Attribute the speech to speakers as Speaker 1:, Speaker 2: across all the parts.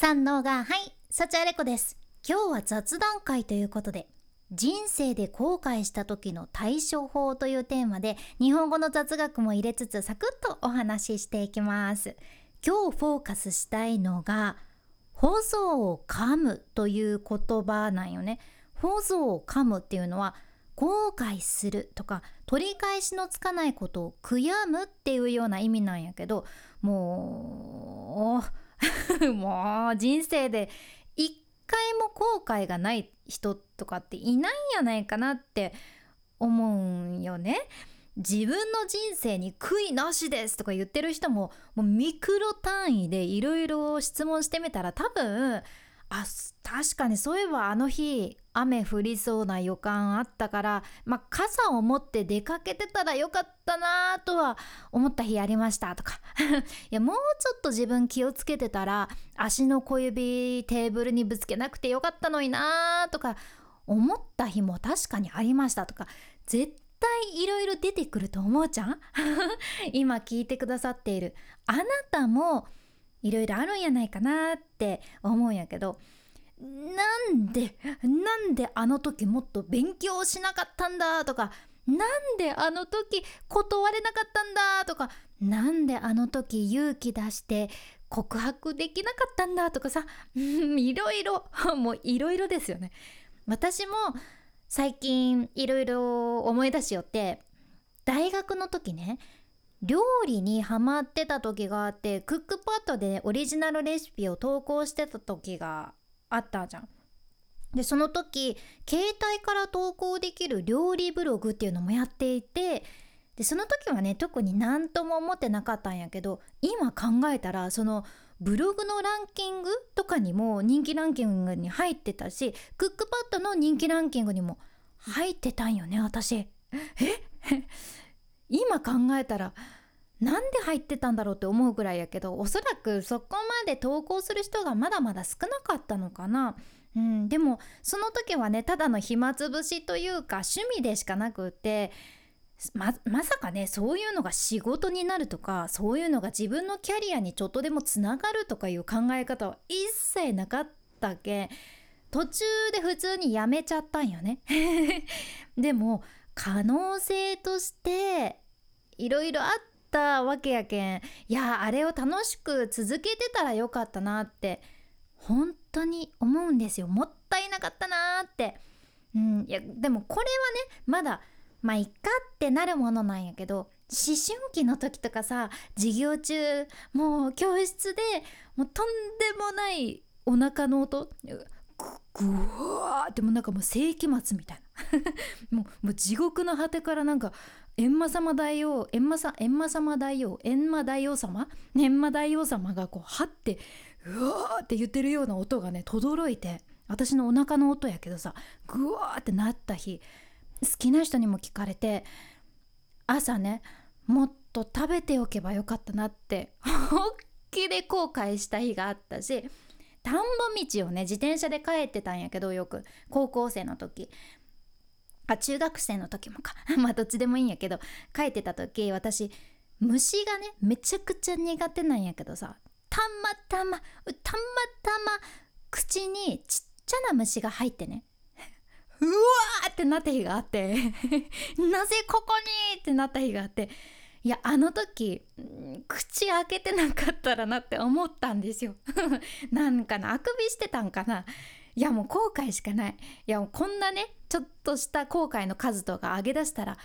Speaker 1: 三能がはい幸あれ子です。今日は雑談会ということで人生で後悔した時の対処法というテーマで日本語の雑学も入れつつサクッとお話ししていきます。今日フォーカスしたいのが放送を噛むという言葉なんよね。放送を噛むっていうのは後悔するとか取り返しのつかないことを悔やむっていうような意味なんやけどもう もう人生で一回も後悔がない人とかっていないんやないかなって思うんよね。自分の人生に悔いなしですとか言ってる人ももうミクロ単位でいろいろ質問してみたら多分あ確かにそういえばあの日雨降りそうな予感あったからまあ傘を持って出かけてたらよかったなとは思った日ありましたとか。いやもうちょっと自分気をつけてたら足の小指テーブルにぶつけなくてよかったのになとか思った日も確かにありましたとか。絶対いろいろ出てくると思うじゃん？今聞いてくださっている。あなたもいろいろあるんやないかなって思うんやけどなんでなんであの時もっと勉強しなかったんだとかなんであの時断れなかったんだとかなんであの時勇気出して告白できなかったんだとかさいろいろ もういろいろですよね。私も最近いろいろ思い出しよって大学の時ね料理にハマってた時があってクックパッドでオリジナルレシピを投稿してた時があったじゃん。でその時携帯から投稿できる料理ブログっていうのもやっていてでその時はね特に何とも思ってなかったんやけど今考えたらそのブログのランキングとかにも人気ランキングに入ってたしクックパッドの人気ランキングにも入ってたんよね私。え？今考えたらなんで入ってたんだろうって思うぐらいやけどおそらくそこまで投稿する人がまだまだ少なかったのかな。うん、でもその時はねただの暇つぶしというか趣味でしかなくってままさかねそういうのが仕事になるとかそういうのが自分のキャリアにちょっとでもつながるとかいう考え方は一切なかったけ途中で普通にやめちゃったんよね でも可能性としていろいろあったわけやけん。いやあれを楽しく続けてたらよかったなって本当に思うんですよ。もったいなかったなって、うん、いやでもこれはねまだまあいっかってなるものなんやけど思春期の時とかさ授業中もう教室でもうとんでもないお腹の音ぐわーってもうなんかもう世紀末みたいな。もうもう地獄の果てからなんか閻魔様大王閻魔さ閻魔様大王閻魔大王様閻魔大王様がこうはってうわーって言ってるような音がね轟いて私のお腹の音やけどさぐわーってなった日好きな人にも聞かれて朝ねもっと食べておけばよかったなって本気で後悔した日があったし田んぼ道をね自転車で帰ってたんやけどよく高校生の時。あ中学生の時もか。まあどっちでもいいんやけど帰ってた時私虫がねめちゃくちゃ苦手なんやけどさたまたまたまたま口にちっちゃな虫が入ってね うわーってなった日があって なぜここにってなった日があっていやあの時口開けてなかったらなって思ったんですよ。なんかなあくびしてたんかな。いやもう後悔しかない。いやもうこんなねちょっとした後悔の数とか上げ出したら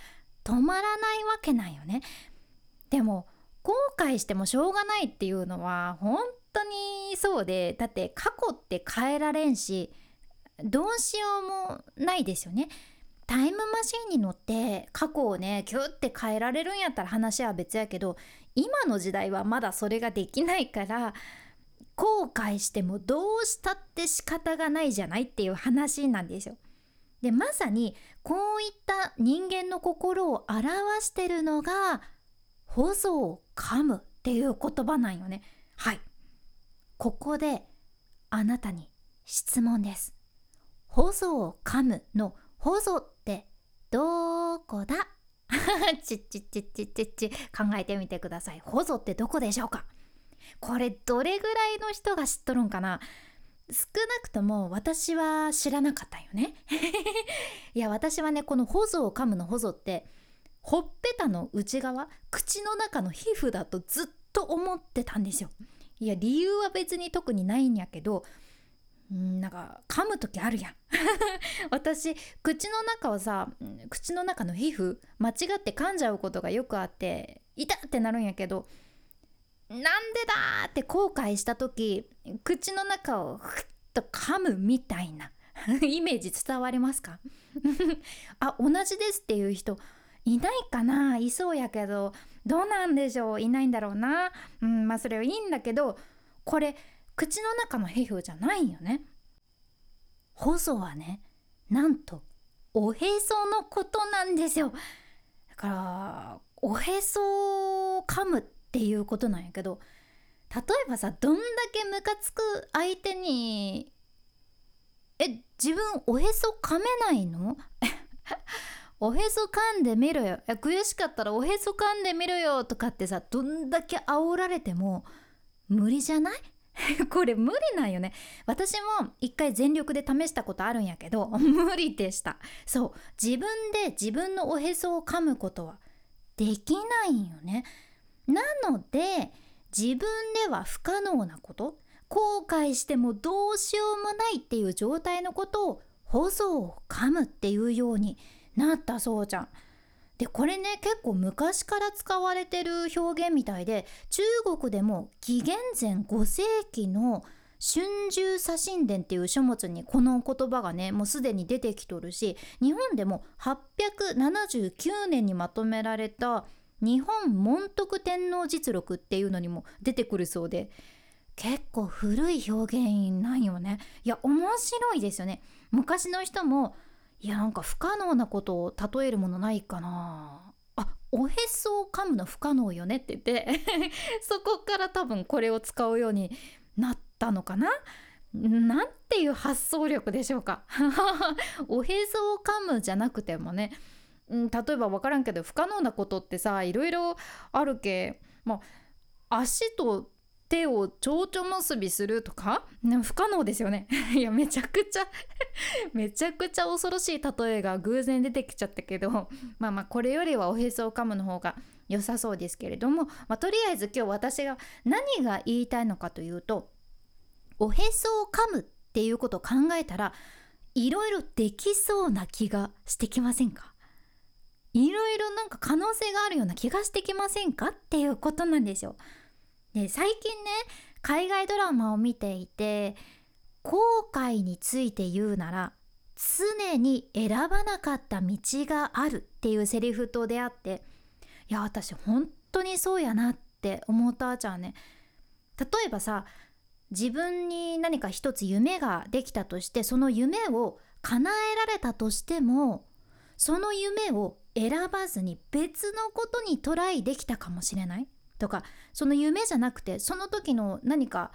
Speaker 1: 止まらないわけないよね。でも後悔してもしょうがないっていうのは本当にそうでだって過去って変えられんしどうしようもないですよね。タイムマシンに乗って過去をねキュッて変えられるんやったら話は別やけど今の時代はまだそれができないから後悔してもどうしたって仕方がないじゃないっていう話なんですよ。でまさにこういった人間の心を表してるのが「放送を噛む」っていう言葉なんよね。はい。ここであなたに質問です。放送を噛むの放送ってどこだ ちっちっちっちっちっち考えてみてください。放送ってどこでしょうか？これどれぐらいの人が知っとるんかな？少なくとも私は知らなかったよね。いや私はねこのホゾを噛むのホゾってほっぺたの内側口の中の皮膚だとずっと思ってたんですよ。いや理由は別に特にないんやけどなんか噛む時あるやん。私口の中をさ口の中の皮膚間違って噛んじゃうことがよくあって痛ってなるんやけどなんでだって後悔した時口の中をふっと噛むみたいな イメージ伝わりますか？あ同じですっていう人いないかな？いそうやけどどうなんでしょう？いないんだろうな？うんまあそれはいいんだけどこれ口の中の皮膚じゃないよね。細はねなんとおへそのことなんですよ。だからおへそを噛むっっていうことなんやけど例えばさどんだけムカつく相手にえ自分おへそ噛めないの？おへそ噛んでみろよ。悔しかったらおへそ噛んでみろよとかってさどんだけ煽られても無理じゃない？これ無理なんよね。私も一回全力で試したことあるんやけど無理でした。そう。自分で自分のおへそを噛むことはできないんよね。なので自分では不可能なこと後悔してもどうしようもないっていう状態のことを放送を噛むっていうようになったそうじゃん。でこれね結構昔から使われてる表現みたいで中国でも紀元前5世紀の春秋写真伝っていう書物にこの言葉がねもうすでに出てきとるし日本でも879年にまとめられた日本文徳天皇実録っていうのにも出てくるそうで結構古い表現なんよね。いや面白いですよね。昔の人もいやなんか不可能なことを例えるものないかな。あおへそを噛むの不可能よねって言って そこから多分これを使うようになったのかな。なんていう発想力でしょうか。おへそを噛むじゃなくてもね、うん、例えば分からんけど不可能なことってさいろいろあるけ。まあ足と手を蝶々結びするとか？不可能ですよね。いやめちゃくちゃ めちゃくちゃ恐ろしい例えが偶然出てきちゃったけどまあまあこれよりはおへそを噛むの方が良さそうですけれども、まあ、とりあえず今日私が何が言いたいのかというとおへそを噛むっていうことを考えたらいろいろできそうな気がしてきませんか？いろいろなんか可能性があるような気がしてきませんかっていうことなんですよ。で最近ね海外ドラマを見ていて後悔について言うなら常に選ばなかった道があるっていうセリフと出会っていや私本当にそうやなって思ったじゃんね例えばさ自分に何か一つ夢ができたとしてその夢を叶えられたとしてもその夢を選ばずに別のことにトライできたかもしれない？とかその夢じゃなくてその時の何か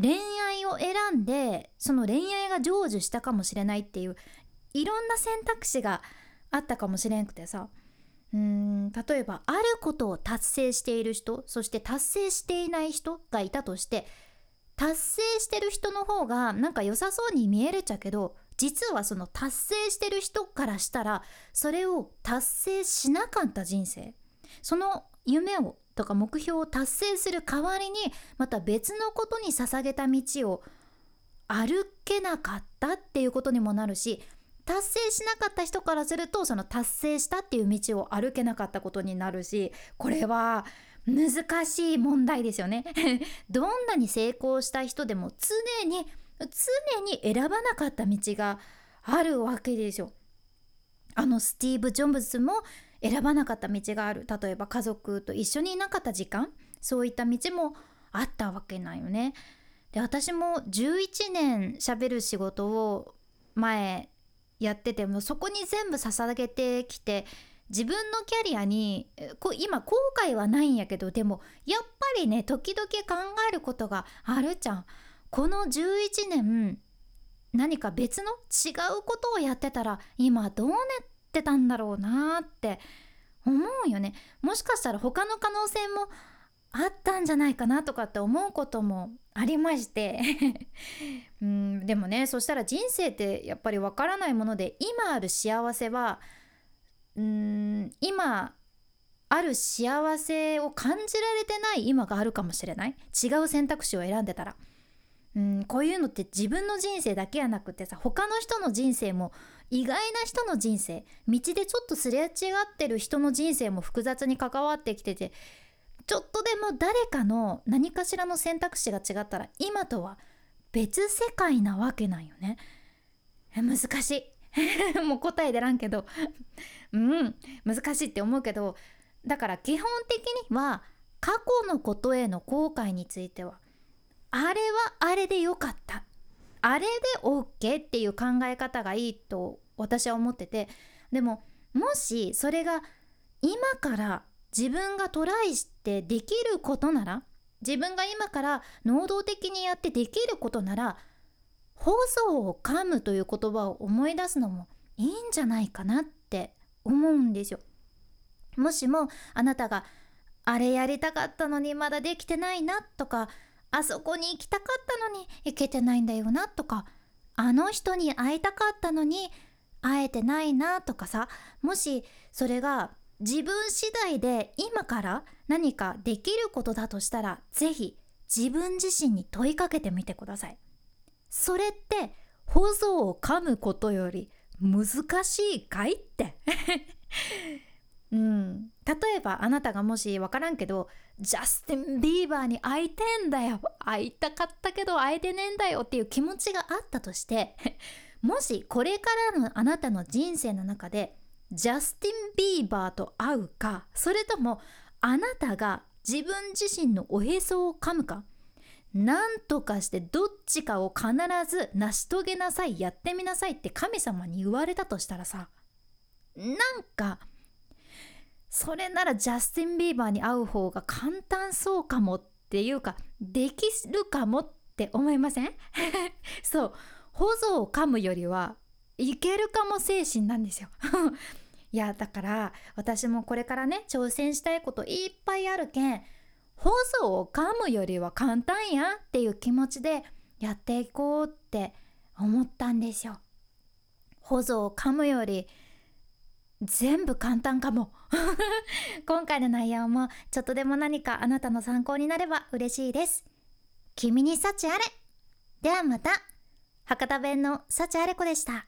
Speaker 1: 恋愛を選んでその恋愛が成就したかもしれないっていういろんな選択肢があったかもしれんくてさ。うーん例えばあることを達成している人そして達成していない人がいたとして達成してる人の方がなんか良さそうに見えるっちゃけど実はその達成してる人からしたらそれを達成しなかった人生その夢をとか目標を達成する代わりにまた別のことに捧げた道を歩けなかったっていうことにもなるし達成しなかった人からするとその達成したっていう道を歩けなかったことになるしこれは難しい問題ですよね。どんなに成功した人でも常に常に選ばなかった道があるわけでしょあのスティーブ・ジョブズも選ばなかった道がある例えば家族と一緒にいなかった時間そういった道もあったわけなんよね。で私も11年しゃべる仕事を前やっててもそこに全部捧げてきて自分のキャリアにこ今後悔はないんやけどでもやっぱりね時々考えることがあるじゃん。この11年何か別の違うことをやってたら今どうなってたんだろうなって思うよね。もしかしたら他の可能性もあったんじゃないかなとかって思うこともありまして。うんでもねそしたら人生ってやっぱりわからないもので今ある幸せはうん今ある幸せを感じられてない今があるかもしれない。違う選択肢を選んでたら。うんこういうのって自分の人生だけやなくてさ他の人の人生も意外な人の人生道でちょっとすれ違ってる人の人生も複雑に関わってきててちょっとでも誰かの何かしらの選択肢が違ったら今とは別世界なわけなんよね。難しい。もう答え出らんけど。うん。難しいって思うけどだから基本的には過去のことへの後悔についてはあれはあれでよかったあれで OK っていう考え方がいいと私は思っててでももしそれが今から自分がトライしてできることなら自分が今から能動的にやってできることなら放送を噛むという言葉を思い出すのもいいんじゃないかなって思うんですよ。もしもあなたがあれやりたかったのにまだできてないなとかあそこに行きたかったのに行けてないんだよなとかあの人に会いたかったのに会えてないなとかさもしそれが自分次第で今から何かできることだとしたら是非自分自身に問いかけてみてください。それって保存を噛むことより難しいかいって、例えばあなたがもし分からんけどジャスティン・ビーバーに会いてんだよ。会いたかったけど会えてねえんだよっていう気持ちがあったとして もしこれからのあなたの人生の中でジャスティン・ビーバーと会うかそれともあなたが自分自身のおへそを噛むか何とかしてどっちかを必ず成し遂げなさいやってみなさいって神様に言われたとしたらさなんかそれならジャスティン・ビーバーに会う方が簡単そうかもっていうかできるかもって思いません？そう。保存を噛むよりはいけるかも精神なんですよ。いやだから私もこれからね挑戦したいこといっぱいあるけん保存を噛むよりは簡単やっていう気持ちでやっていこうって思ったんですよ。保存を噛むより全部簡単かも。今回の内容もちょっとでも何かあなたの参考になれば嬉しいです。君に幸あれ。ではまた。博多弁の幸あれ子でした。